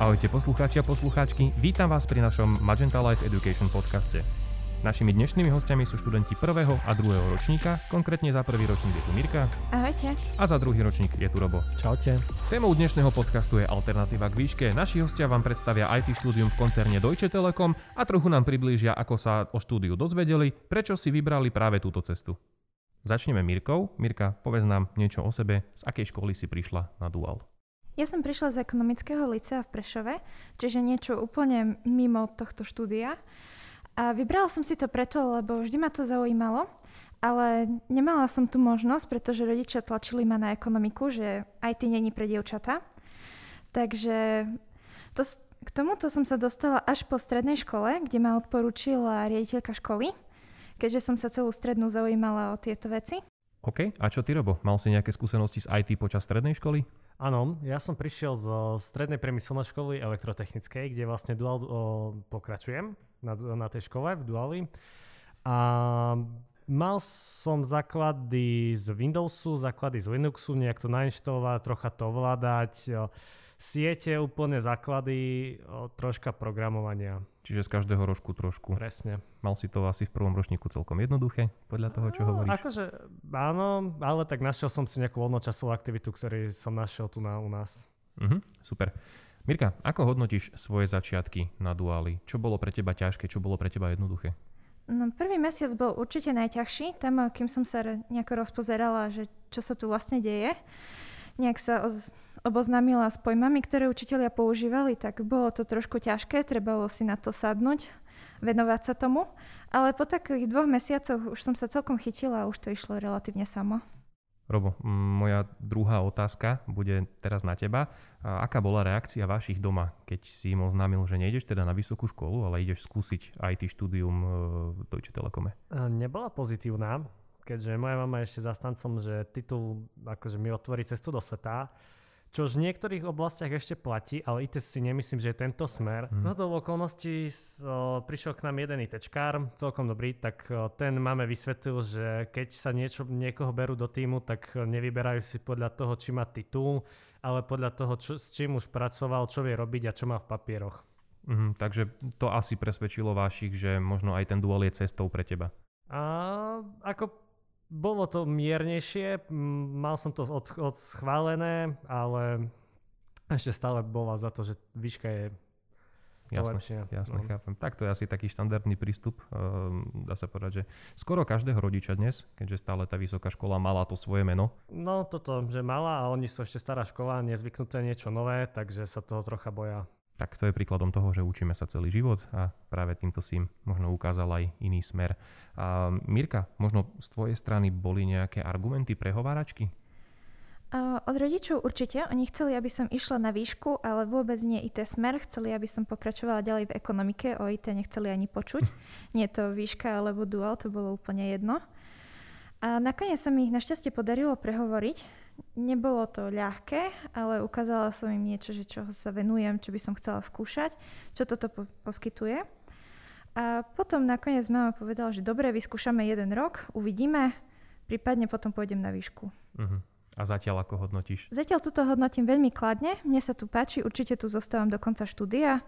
Ahojte poslucháči a poslucháčky, vítam vás pri našom Magenta Life Education podcaste. Našimi dnešnými hostiami sú študenti prvého a druhého ročníka, konkrétne za prvý ročník je tu Mirka Ahojte. a za druhý ročník je tu Robo. Čaute. Témou dnešného podcastu je alternatíva k výške. Naši hostia vám predstavia IT štúdium v koncerne Deutsche Telekom a trochu nám priblížia, ako sa o štúdiu dozvedeli, prečo si vybrali práve túto cestu. Začneme Mirkou. Mirka, povedz nám niečo o sebe, z akej školy si prišla na Dual. Ja som prišla z ekonomického licea v Prešove, čiže niečo úplne mimo tohto štúdia. A vybrala som si to preto, lebo vždy ma to zaujímalo, ale nemala som tu možnosť, pretože rodičia tlačili ma na ekonomiku, že IT není pre dievčata. Takže to, k tomuto som sa dostala až po strednej škole, kde ma odporúčila riaditeľka školy, keďže som sa celú strednú zaujímala o tieto veci. OK, a čo ty Robo? Mal si nejaké skúsenosti s IT počas strednej školy? Áno, ja som prišiel zo strednej priemyselnej školy elektrotechnickej, kde vlastne dual o, pokračujem na, na tej škole v Duali. A mal som základy z Windowsu, základy z Linuxu, nejak to nainštalovať, trocha to ovládať, o, siete úplne základy, troška programovania. Čiže z každého rožku trošku. Presne. Mal si to asi v prvom ročníku celkom jednoduché, podľa toho, čo No, hovoríš. Akože áno, ale tak našiel som si nejakú voľnočasovú aktivitu, ktorý som našiel tu na, u nás. Mhm, super. Mirka, ako hodnotíš svoje začiatky na duáli? Čo bolo pre teba ťažké, čo bolo pre teba jednoduché? No, prvý mesiac bol určite najťažší, tam kým som sa nejako rozpozerala, že čo sa tu vlastne deje. Nejak sa oz- oboznámila s pojmami, ktoré učitelia používali, tak bolo to trošku ťažké, trebalo si na to sadnúť, venovať sa tomu. Ale po takých dvoch mesiacoch už som sa celkom chytila a už to išlo relatívne samo. Robo, moja druhá otázka bude teraz na teba. A aká bola reakcia vašich doma, keď si im oznámil, že nejdeš teda na vysokú školu, ale ideš skúsiť IT štúdium e, v Deutsche Telekome? E, Nebola pozitívna, keďže moja mama je ešte zastancom, že titul akože mi otvorí cestu do sveta, čo v niektorých oblastiach ešte platí, ale IT si nemyslím, že je tento smer. Mhm. Mm. Zhodou okolností s- o, prišiel k nám jeden ITčkár, celkom dobrý, tak ten máme vysvetlil, že keď sa niečo, niekoho berú do týmu, tak nevyberajú si podľa toho, či má titul, ale podľa toho, čo, s čím už pracoval, čo vie robiť a čo má v papieroch. Mhm, takže to asi presvedčilo vašich, že možno aj ten dual je cestou pre teba. A ako bolo to miernejšie, mal som to od, od schválené, ale ešte stále bola za to, že výška je Jasné, lepšie. jasné, no. chápem. Tak to je asi taký štandardný prístup. Ehm, dá sa povedať, že skoro každého rodiča dnes, keďže stále tá vysoká škola mala to svoje meno, no toto, že mala a oni sú ešte stará škola, nezvyknuté niečo nové, takže sa toho trocha boja. Tak to je príkladom toho, že učíme sa celý život a práve týmto si im možno ukázal aj iný smer. A Mirka, možno z tvojej strany boli nejaké argumenty prehováračky? Od rodičov určite. Oni chceli, aby som išla na výšku, ale vôbec nie IT smer. Chceli, aby som pokračovala ďalej v ekonomike. O IT nechceli ani počuť. nie to výška alebo dual, to bolo úplne jedno. A nakoniec sa mi ich našťastie podarilo prehovoriť. Nebolo to ľahké, ale ukázala som im niečo, že čoho sa venujem, čo by som chcela skúšať, čo toto po- poskytuje. A potom nakoniec mama povedala, že dobre, vyskúšame jeden rok, uvidíme, prípadne potom pôjdem na výšku. Uh-huh. A zatiaľ ako hodnotíš? Zatiaľ toto hodnotím veľmi kladne, mne sa tu páči, určite tu zostávam do konca štúdia.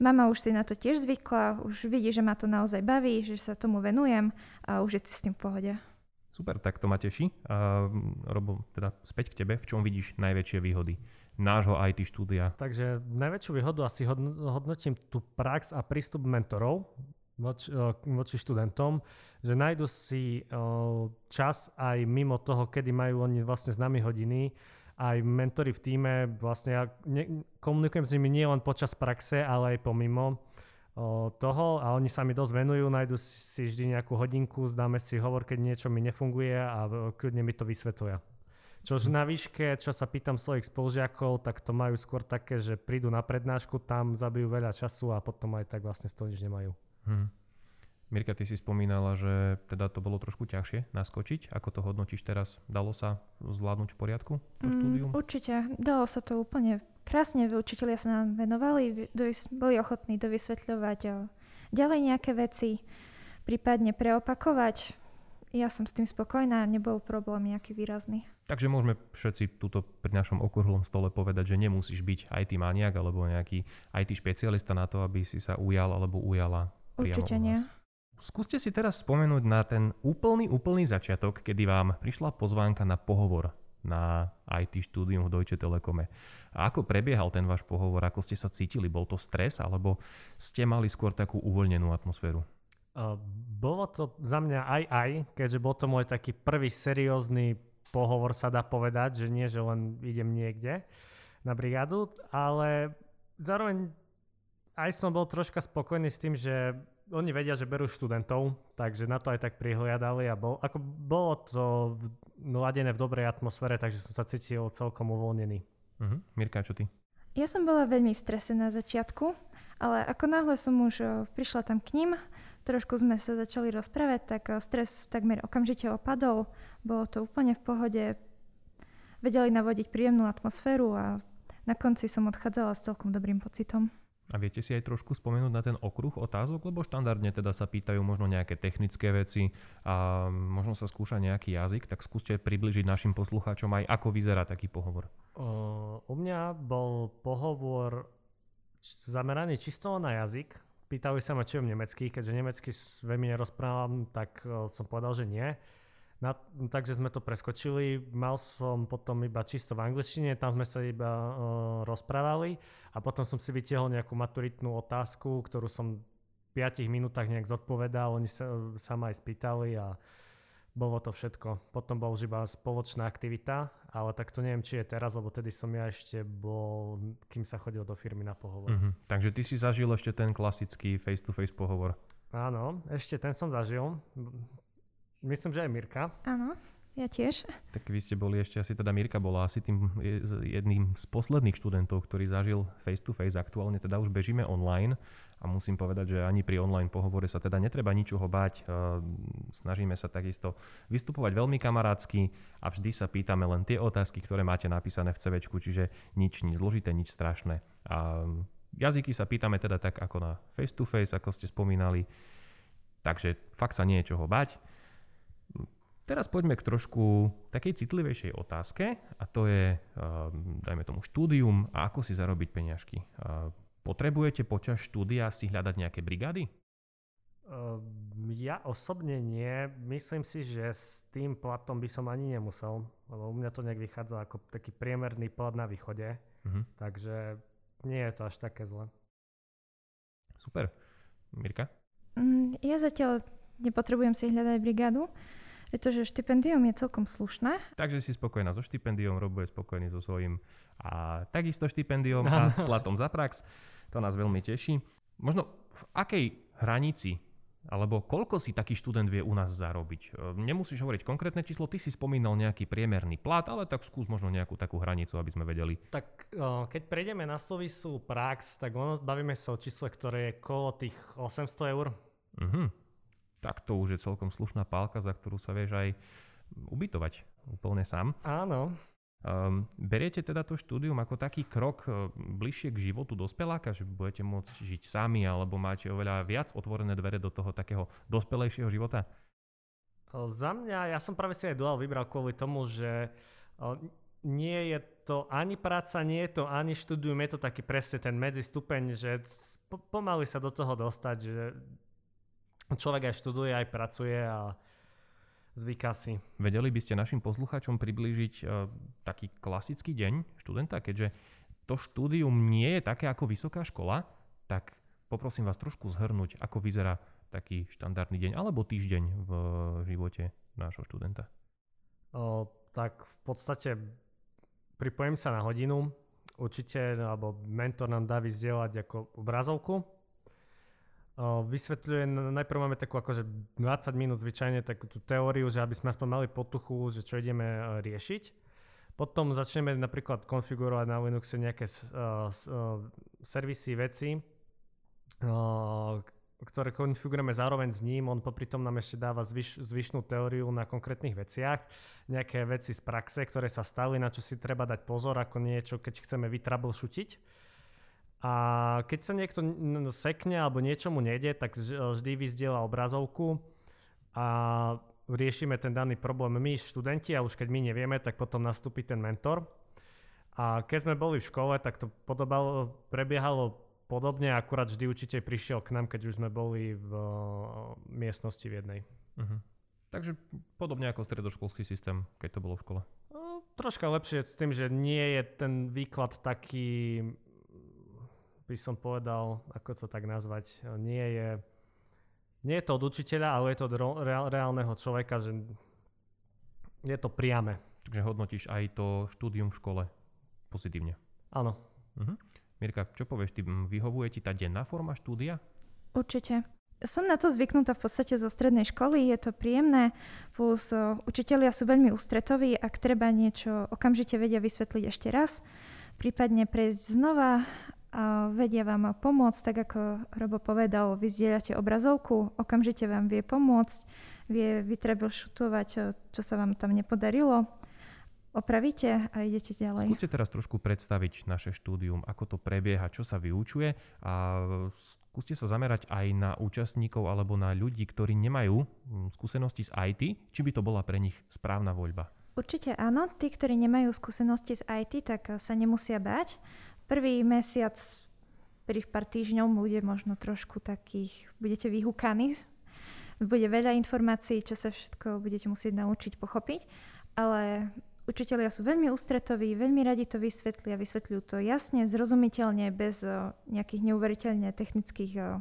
Mama už si na to tiež zvykla, už vidí, že ma to naozaj baví, že sa tomu venujem a už je s tým v pohode. Super, tak to ma teší. A Robo, teda späť k tebe, v čom vidíš najväčšie výhody nášho IT štúdia? Takže najväčšiu výhodu asi hodn- hodnotím tú prax a prístup mentorov voči, o, voči študentom, že nájdu si o, čas aj mimo toho, kedy majú oni vlastne s nami hodiny, aj mentory v týme, vlastne ja ne, komunikujem s nimi nie len počas praxe, ale aj pomimo toho a oni sa mi dosť venujú, nájdu si vždy nejakú hodinku, zdáme si hovor, keď niečo mi nefunguje a o, kľudne mi to vysvetlia. Čož na výške, čo sa pýtam svojich spolužiakov, tak to majú skôr také, že prídu na prednášku, tam zabijú veľa času a potom aj tak vlastne z toho nič nemajú. Hm. Mirka, ty si spomínala, že teda to bolo trošku ťažšie naskočiť. Ako to hodnotíš teraz? Dalo sa zvládnuť v poriadku to štúdium? Mm, určite, dalo sa to úplne krásne, učitelia sa nám venovali, boli ochotní dovysvetľovať ďalej nejaké veci, prípadne preopakovať. Ja som s tým spokojná, nebol problém nejaký výrazný. Takže môžeme všetci túto pri našom okrúhlom stole povedať, že nemusíš byť IT maniak alebo nejaký IT špecialista na to, aby si sa ujal alebo ujala Určite nie. Skúste si teraz spomenúť na ten úplný, úplný začiatok, kedy vám prišla pozvánka na pohovor na IT štúdium v Deutsche Telekome. A ako prebiehal ten váš pohovor? Ako ste sa cítili? Bol to stres alebo ste mali skôr takú uvoľnenú atmosféru? Bolo to za mňa aj aj, keďže bol to môj taký prvý seriózny pohovor sa dá povedať, že nie, že len idem niekde na brigádu, ale zároveň aj som bol troška spokojný s tým, že oni vedia, že berú študentov, takže na to aj tak prihliadali a bol, ako bolo to mladené v dobrej atmosfére, takže som sa cítil celkom uvoľnený. Uh-huh. Mirka, čo ty? Ja som bola veľmi v strese na začiatku, ale ako náhle som už prišla tam k ním, trošku sme sa začali rozprávať, tak stres takmer okamžite opadol. Bolo to úplne v pohode. Vedeli navodiť príjemnú atmosféru a na konci som odchádzala s celkom dobrým pocitom. A viete si aj trošku spomenúť na ten okruh otázok, lebo štandardne teda sa pýtajú možno nejaké technické veci a možno sa skúša nejaký jazyk, tak skúste približiť našim poslucháčom aj ako vyzerá taký pohovor. U mňa bol pohovor zameraný čisto na jazyk. Pýtali sa ma, či viem nemecký, keďže nemecky veľmi nerozprávam, tak som povedal, že nie. Na, takže sme to preskočili. Mal som potom iba čisto v angličtine, tam sme sa iba uh, rozprávali a potom som si vytiahol nejakú maturitnú otázku, ktorú som v 5 minútach nejak zodpovedal, oni sa, sa ma aj spýtali a bolo to všetko. Potom bol už iba spoločná aktivita, ale tak to neviem, či je teraz, lebo tedy som ja ešte bol, kým sa chodil do firmy na pohovor. Mm-hmm. Takže ty si zažil ešte ten klasický face-to-face pohovor. Áno, ešte ten som zažil. Myslím, že aj Mirka. Áno, ja tiež. Tak vy ste boli ešte, asi teda Mirka bola asi tým jedným z posledných študentov, ktorý zažil face to face. Aktuálne teda už bežíme online a musím povedať, že ani pri online pohovore sa teda netreba ničoho báť. Snažíme sa takisto vystupovať veľmi kamarádsky a vždy sa pýtame len tie otázky, ktoré máte napísané v CV, čiže nič, nič zložité, nič strašné. A jazyky sa pýtame teda tak ako na face to face, ako ste spomínali. Takže fakt sa nie je čoho bať. Teraz poďme k trošku takej citlivejšej otázke a to je, ehm, dajme tomu, štúdium a ako si zarobiť peňažky. Potrebujete počas štúdia si hľadať nejaké brigády? Ehm, ja osobne nie. Myslím si, že s tým platom by som ani nemusel, lebo u mňa to nejak vychádza ako taký priemerný plat na východe. Uh-huh. Takže nie je to až také zle. Super. Mirka? Mm, ja zatiaľ nepotrebujem si hľadať brigádu pretože štipendium je celkom slušné. Takže si spokojná so štipendium, Robo je spokojný so svojím a takisto štipendium a platom za prax. To nás veľmi teší. Možno v akej hranici alebo koľko si taký študent vie u nás zarobiť? E, nemusíš hovoriť konkrétne číslo, ty si spomínal nejaký priemerný plat, ale tak skús možno nejakú takú hranicu, aby sme vedeli. Tak e, keď prejdeme na slovisu prax, tak ono, bavíme sa o čísle, ktoré je kolo tých 800 eur. Uh-huh tak to už je celkom slušná pálka, za ktorú sa vieš aj ubytovať úplne sám. Áno. Um, beriete teda to štúdium ako taký krok uh, bližšie k životu dospeláka, že budete môcť žiť sami alebo máte oveľa viac otvorené dvere do toho takého dospelejšieho života? Za mňa, ja som práve si aj dual vybral kvôli tomu, že nie je to ani práca, nie je to ani štúdium, je to taký presne ten medzistupeň, že pomaly sa do toho dostať, že človek aj študuje, aj pracuje a zvyká si. Vedeli by ste našim poslucháčom priblížiť uh, taký klasický deň študenta, keďže to štúdium nie je také ako vysoká škola, tak poprosím vás trošku zhrnúť, ako vyzerá taký štandardný deň alebo týždeň v živote nášho študenta. O, tak v podstate pripojím sa na hodinu. Určite, alebo mentor nám dá vyzdieľať ako obrazovku, vysvetľuje, najprv máme takú akože 20 minút zvyčajne takú tú teóriu, že aby sme aspoň mali potuchu, že čo ideme e, riešiť. Potom začneme napríklad konfigurovať na Linuxe nejaké uh, servisy, veci, uh, ktoré konfigurujeme zároveň s ním. On popri tom nám ešte dáva zvyš, zvyšnú teóriu na konkrétnych veciach, nejaké veci z praxe, ktoré sa stali, na čo si treba dať pozor, ako niečo, keď chceme vytroubleshootiť. A keď sa niekto sekne alebo niečomu nejde, tak vždy vyzdiela obrazovku a riešime ten daný problém my, študenti, a už keď my nevieme, tak potom nastúpi ten mentor. A keď sme boli v škole, tak to podobalo, prebiehalo podobne, akurát vždy učiteľ prišiel k nám, keď už sme boli v uh, miestnosti v jednej. Uh-huh. Takže podobne ako stredoškolský systém, keď to bolo v škole. No, troška lepšie s tým, že nie je ten výklad taký, by som povedal, ako to tak nazvať, nie je, nie je to od učiteľa, ale je to od reálneho človeka, že je to priame. Takže hodnotíš aj to štúdium v škole pozitívne. Áno. Uh-huh. Mirka, čo povieš, ty, vyhovuje ti tá denná forma štúdia? Určite. Som na to zvyknutá v podstate zo strednej školy, je to príjemné, plus uh, učitelia sú veľmi ústretoví, ak treba niečo okamžite vedia vysvetliť ešte raz, prípadne prejsť znova, vedia vám pomôcť, tak ako Robo povedal, vy zdieľate obrazovku, okamžite vám vie pomôcť, vie vytrebelšutovať, čo sa vám tam nepodarilo opravíte a idete ďalej. Skúste teraz trošku predstaviť naše štúdium, ako to prebieha, čo sa vyučuje a skúste sa zamerať aj na účastníkov alebo na ľudí, ktorí nemajú hm, skúsenosti z IT, či by to bola pre nich správna voľba. Určite áno, tí, ktorí nemajú skúsenosti z IT, tak eh, sa nemusia báť. Prvý mesiac, prvých pár týždňov bude možno trošku takých, budete vyhúkaní, bude veľa informácií, čo sa všetko budete musieť naučiť pochopiť, ale Učitelia sú veľmi ústretoví, veľmi radi to vysvetlia, vysvetľujú to jasne, zrozumiteľne, bez o, nejakých neuveriteľne technických o,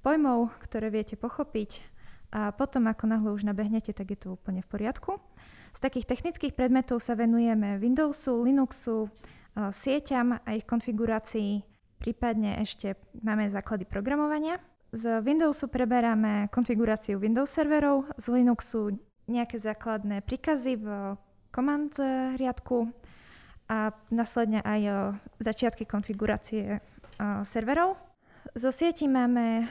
pojmov, ktoré viete pochopiť. A potom, ako náhle už nabehnete, tak je to úplne v poriadku. Z takých technických predmetov sa venujeme Windowsu, Linuxu, sieťam a ich konfigurácii. Prípadne ešte máme základy programovania. Z Windowsu preberáme konfiguráciu Windows serverov, z Linuxu nejaké základné príkazy v command eh, riadku a následne aj eh, začiatky konfigurácie eh, serverov. Zo sieti máme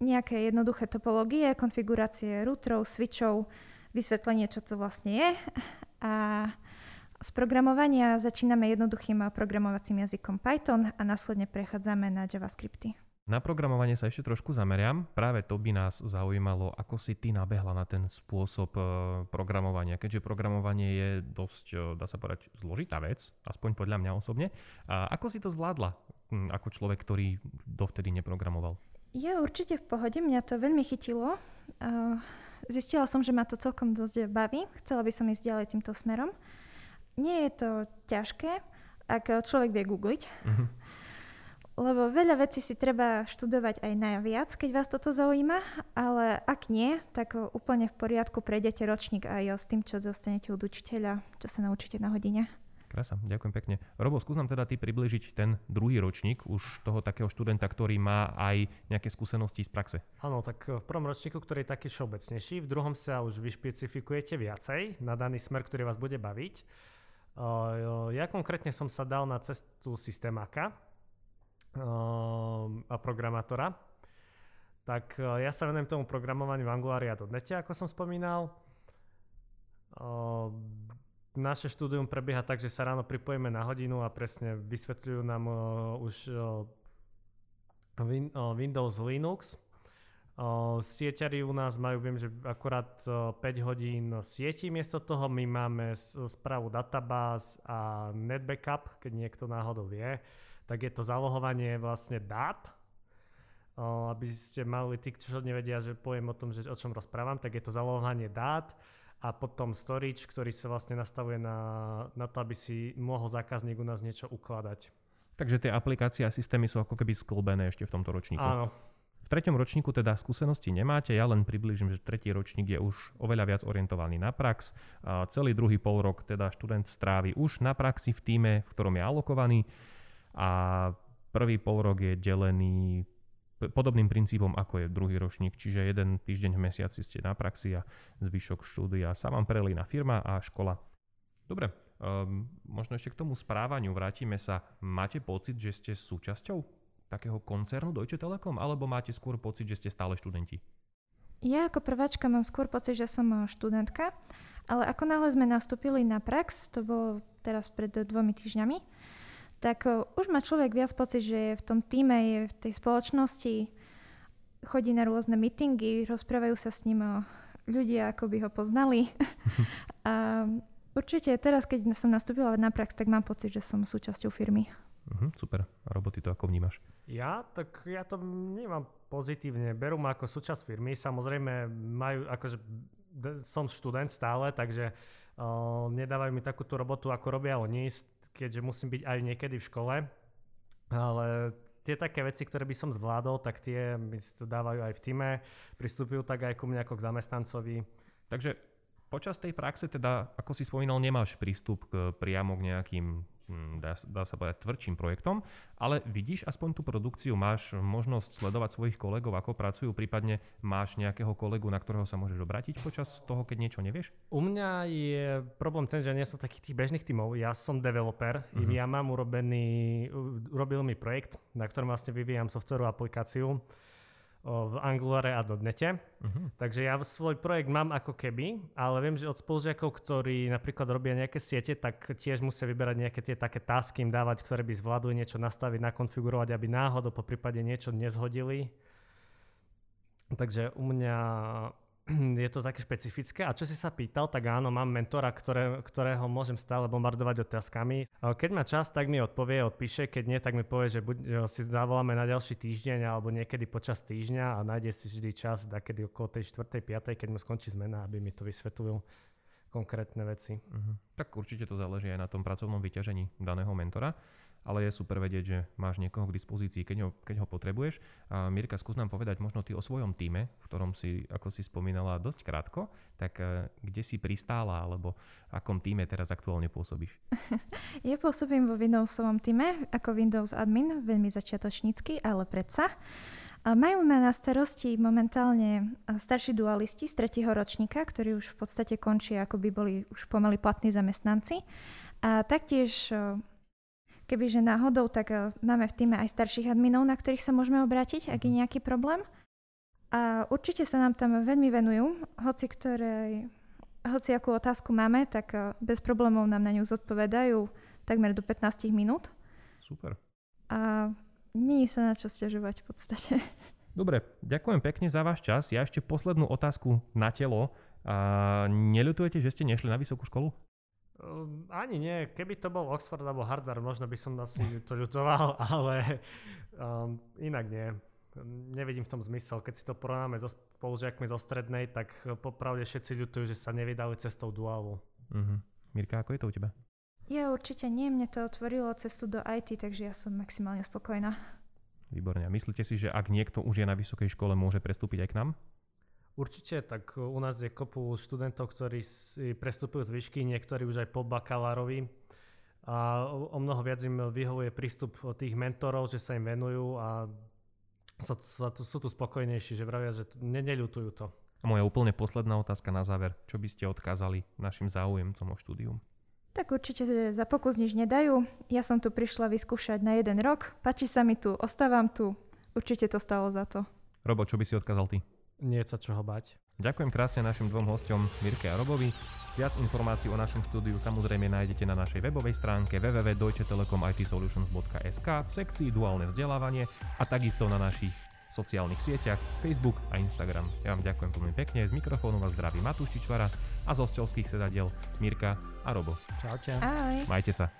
nejaké jednoduché topológie, konfigurácie routerov, switchov, vysvetlenie, čo to vlastne je. A z programovania začíname jednoduchým programovacím jazykom Python a následne prechádzame na JavaScripty. Na programovanie sa ešte trošku zameriam. Práve to by nás zaujímalo, ako si ty nabehla na ten spôsob e, programovania, keďže programovanie je dosť, e, dá sa povedať, zložitá vec, aspoň podľa mňa osobne. A ako si to zvládla ako človek, ktorý dovtedy neprogramoval? Ja určite v pohode, mňa to veľmi chytilo. Zistila som, že ma to celkom dosť baví. Chcela by som ísť ďalej týmto smerom. Nie je to ťažké, ak človek vie googliť. Uh-huh lebo veľa vecí si treba študovať aj najviac, keď vás toto zaujíma, ale ak nie, tak úplne v poriadku prejdete ročník aj s tým, čo dostanete od učiteľa, čo sa naučíte na hodine. Krása, ďakujem pekne. Robo, skús nám teda ty približiť ten druhý ročník už toho takého študenta, ktorý má aj nejaké skúsenosti z praxe. Áno, tak v prvom ročníku, ktorý je taký všeobecnejší, v druhom sa už vyšpecifikujete viacej na daný smer, ktorý vás bude baviť. Ja konkrétne som sa dal na cestu systémaka, Ehm, a programátora. Tak ja sa venujem tomu programovaniu v Angulari a .NET, ako som spomínal. Naše štúdium prebieha tak, že sa ráno pripojíme na hodinu a presne vysvetľujú nám už win, Windows Linux. Sieťari u nás majú, viem, že akorát uh, 5 hodín sieti miesto toho. My máme správu databáz a netbackup, keď niekto náhodou vie tak je to zalohovanie vlastne dát, aby ste mali tí, čo nevedia, že poviem o tom, že o čom rozprávam, tak je to zalohovanie dát a potom storage, ktorý sa vlastne nastavuje na, na to, aby si mohol zákazník u nás niečo ukladať. Takže tie aplikácie a systémy sú ako keby sklbené ešte v tomto ročníku. Áno. Treťom ročníku teda skúsenosti nemáte, ja len približím, že tretí ročník je už oveľa viac orientovaný na prax. A celý druhý pol rok teda študent strávi už na praxi v týme, v ktorom je alokovaný a prvý pol rok je delený podobným princípom, ako je druhý ročník, čiže jeden týždeň v mesiaci ste na praxi a zvyšok štúdia sa vám prelína firma a škola. Dobre, um, možno ešte k tomu správaniu vrátime sa. Máte pocit, že ste súčasťou takého koncernu Deutsche Telekom, alebo máte skôr pocit, že ste stále študenti? Ja ako prváčka mám skôr pocit, že som eh, študentka, ale ako náhle sme nastúpili na prax, to bolo teraz pred dvomi týždňami, tak uh, už má človek viac pocit, že je v tom týme, je v tej spoločnosti, chodí na rôzne meetingy, rozprávajú sa s ním uh, ľudia ako by ho poznali. a určite teraz, keď som nastúpila na prax, tak mám pocit, že som súčasťou firmy. Uh-huh, super. A roboty to ako vnímaš? Ja? Tak ja to vnímam pozitívne. Berú ma ako súčasť firmy. Samozrejme majú, akože som študent stále, takže uh, nedávajú mi takúto robotu, ako robia oni, keďže musím byť aj niekedy v škole. Ale tie také veci, ktoré by som zvládol, tak tie mi to dávajú aj v týme, pristupujú tak aj ku mne ako k zamestnancovi. Takže počas tej praxe teda, ako si spomínal, nemáš prístup k, priamo k nejakým dá, dá sa povedať, tvrdším projektom, ale vidíš aspoň tú produkciu, máš možnosť sledovať svojich kolegov, ako pracujú, prípadne máš nejakého kolegu, na ktorého sa môžeš obrátiť počas toho, keď niečo nevieš? U mňa je problém ten, že nie som takých tých bežných tímov, ja som developer, mm-hmm. ja mám urobený, urobil mi projekt, na ktorom vlastne vyvíjam softverovú aplikáciu, v Angulare a Dotnete. Uh-huh. Takže ja svoj projekt mám ako keby, ale viem, že od spolužiakov, ktorí napríklad robia nejaké siete, tak tiež musia vyberať nejaké tie také tasky im dávať, ktoré by zvládli niečo nastaviť, nakonfigurovať, aby náhodou po prípade niečo nezhodili. Takže u mňa je to také špecifické. A čo si sa pýtal, tak áno, mám mentora, ktoré, ktorého môžem stále bombardovať otázkami. Keď má čas, tak mi odpovie, odpíše, keď nie, tak mi povie, že buď si zavoláme na ďalší týždeň alebo niekedy počas týždňa a nájde si vždy čas, kedy okolo tej 4. 5. keď mu skončí zmena, aby mi to vysvetlil konkrétne veci. Uh-huh. Tak určite to záleží aj na tom pracovnom vyťažení daného mentora ale je super vedieť, že máš niekoho k dispozícii, keď ho, keď ho potrebuješ. A Mirka, skús nám povedať možno ty o svojom týme, v ktorom si, ako si spomínala, dosť krátko, tak uh, kde si pristála, alebo v akom týme teraz aktuálne pôsobíš? Ja pôsobím vo Windowsovom týme ako Windows admin, veľmi začiatočnícky, ale predsa. Majú ma na starosti momentálne starší dualisti z tretieho ročníka, ktorí už v podstate končia, ako by boli už pomaly platní zamestnanci. A taktiež Kebyže náhodou, tak uh, máme v týme aj starších adminov, na ktorých sa môžeme obrátiť, ak je mhm. nejaký problém. A určite sa nám tam veľmi venujú, hoci ktorej, hoci akú otázku máme, tak uh, bez problémov nám na ňu zodpovedajú takmer do 15 minút. Super. A nie sa na čo stiažovať v podstate. Dobre, ďakujem pekne za váš čas. Ja ešte poslednú otázku na telo. A neľutujete, že ste nešli na vysokú školu? Um, ani nie. Keby to bol Oxford alebo Harvard, možno by som asi to ľutoval, ale um, inak nie. Nevidím v tom zmysel. Keď si to porovnáme so spolužiakmi zo strednej, tak popravde všetci ľutujú, že sa nevydali cestou duálu. Uh-huh. Mirka, ako je to u teba? Ja určite nie. Mne to otvorilo cestu do IT, takže ja som maximálne spokojná. Výborne. A myslíte si, že ak niekto už je na vysokej škole, môže prestúpiť aj k nám? Určite, tak u nás je kopu študentov, ktorí si prestupujú z výšky, niektorí už aj po bakalárovi a o mnoho viac im vyhovuje prístup tých mentorov, že sa im venujú a sa, sa, sú tu spokojnejší, že vravia, že ne, neľutujú to. A moja úplne posledná otázka na záver. Čo by ste odkázali našim záujemcom o štúdium? Tak určite za pokus nič nedajú. Ja som tu prišla vyskúšať na jeden rok. Páči sa mi tu, ostávam tu. Určite to stalo za to. Robo, čo by si odkázal ty? Nie sa čoho bať. Ďakujem krásne našim dvom hostom Mirke a Robovi. Viac informácií o našom štúdiu samozrejme nájdete na našej webovej stránke www.deutschetelekom.sk v sekcii Duálne vzdelávanie a takisto na našich sociálnych sieťach Facebook a Instagram. Ja vám ďakujem veľmi pekne. Z mikrofónu vás zdraví Matúš Čičvara a z osťovských sedadiel Mirka a Robo. Čaute. Ahoj. Majte sa.